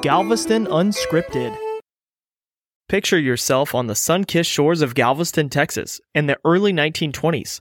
Galveston Unscripted. Picture yourself on the sun kissed shores of Galveston, Texas, in the early 1920s.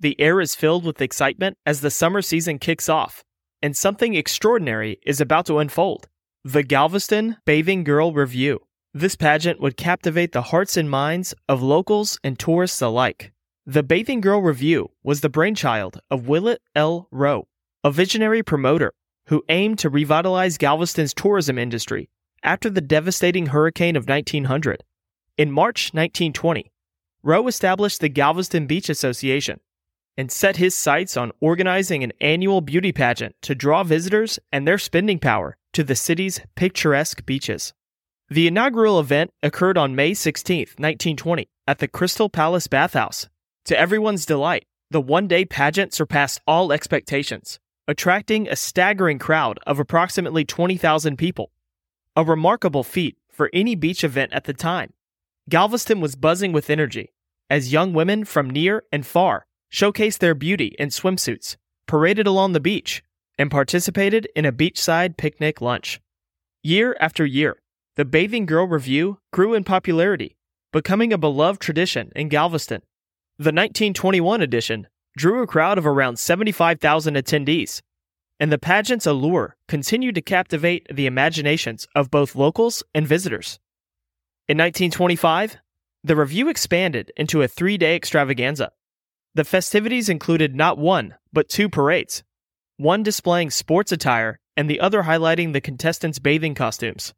The air is filled with excitement as the summer season kicks off, and something extraordinary is about to unfold the Galveston Bathing Girl Revue. This pageant would captivate the hearts and minds of locals and tourists alike. The Bathing Girl Revue was the brainchild of Willett L. Rowe, a visionary promoter who aimed to revitalize Galveston's tourism industry after the devastating hurricane of 1900. In March 1920, Rowe established the Galveston Beach Association and set his sights on organizing an annual beauty pageant to draw visitors and their spending power to the city's picturesque beaches. The inaugural event occurred on May 16, 1920, at the Crystal Palace Bathhouse. To everyone's delight, the one day pageant surpassed all expectations, attracting a staggering crowd of approximately 20,000 people. A remarkable feat for any beach event at the time. Galveston was buzzing with energy as young women from near and far showcased their beauty in swimsuits, paraded along the beach, and participated in a beachside picnic lunch. Year after year, the Bathing Girl Revue grew in popularity, becoming a beloved tradition in Galveston. The 1921 edition drew a crowd of around 75,000 attendees, and the pageant's allure continued to captivate the imaginations of both locals and visitors. In 1925, the review expanded into a three day extravaganza. The festivities included not one, but two parades, one displaying sports attire and the other highlighting the contestants' bathing costumes.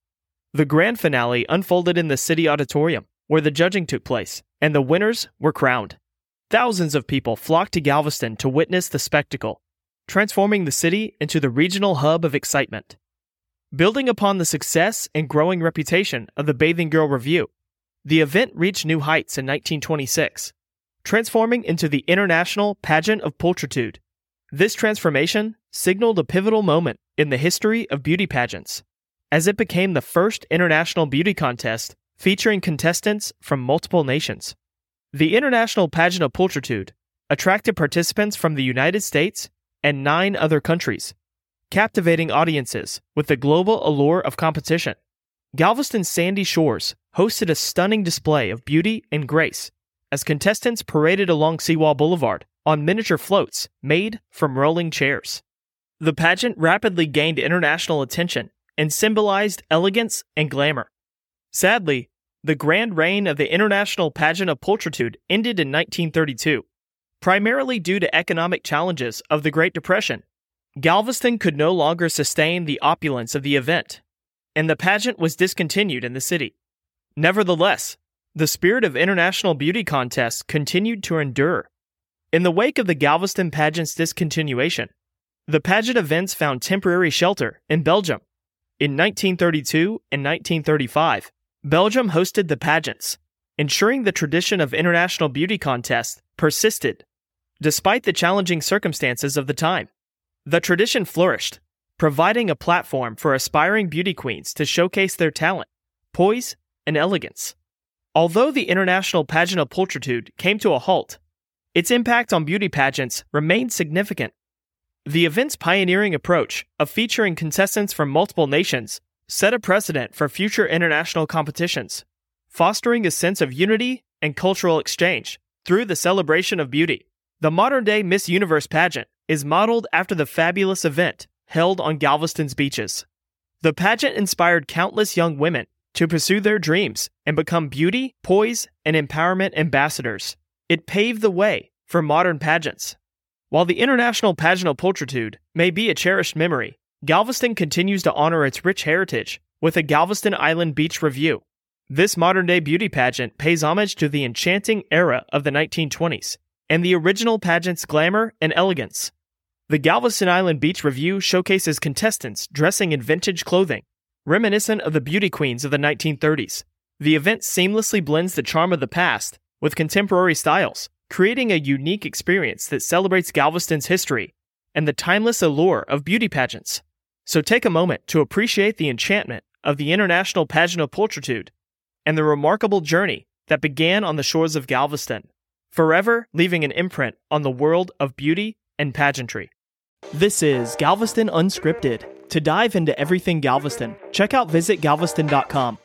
The grand finale unfolded in the city auditorium, where the judging took place, and the winners were crowned. Thousands of people flocked to Galveston to witness the spectacle, transforming the city into the regional hub of excitement. Building upon the success and growing reputation of the Bathing Girl Revue, the event reached new heights in 1926, transforming into the International Pageant of Pulchritude. This transformation signaled a pivotal moment in the history of beauty pageants, as it became the first international beauty contest featuring contestants from multiple nations. The International Pageant of Pulchritude attracted participants from the United States and nine other countries, captivating audiences with the global allure of competition. Galveston's sandy shores hosted a stunning display of beauty and grace as contestants paraded along Seawall Boulevard on miniature floats made from rolling chairs. The pageant rapidly gained international attention and symbolized elegance and glamour. Sadly, the grand reign of the International Pageant of Pulchritude ended in 1932, primarily due to economic challenges of the Great Depression. Galveston could no longer sustain the opulence of the event, and the pageant was discontinued in the city. Nevertheless, the spirit of international beauty contests continued to endure. In the wake of the Galveston pageant's discontinuation, the pageant events found temporary shelter in Belgium. In 1932 and 1935, Belgium hosted the pageants, ensuring the tradition of international beauty contests persisted, despite the challenging circumstances of the time. The tradition flourished, providing a platform for aspiring beauty queens to showcase their talent, poise, and elegance. Although the International Pageant of Pulchritude came to a halt, its impact on beauty pageants remained significant. The event's pioneering approach of featuring contestants from multiple nations set a precedent for future international competitions, fostering a sense of unity and cultural exchange through the celebration of beauty. The modern day Miss Universe pageant is modeled after the fabulous event held on Galveston's beaches. The pageant inspired countless young women to pursue their dreams and become beauty, poise, and empowerment ambassadors. It paved the way for modern pageants. While the International Pageant of Pulchritude may be a cherished memory, Galveston continues to honor its rich heritage with a Galveston Island Beach Revue. This modern day beauty pageant pays homage to the enchanting era of the 1920s and the original pageant's glamour and elegance. The Galveston Island Beach Revue showcases contestants dressing in vintage clothing, reminiscent of the beauty queens of the 1930s. The event seamlessly blends the charm of the past with contemporary styles, creating a unique experience that celebrates Galveston's history and the timeless allure of beauty pageants. So take a moment to appreciate the enchantment of the International Pageant of Pulchritude and the remarkable journey that began on the shores of Galveston, forever leaving an imprint on the world of beauty and pageantry. This is Galveston Unscripted, To dive into everything Galveston, check out visitgalveston.com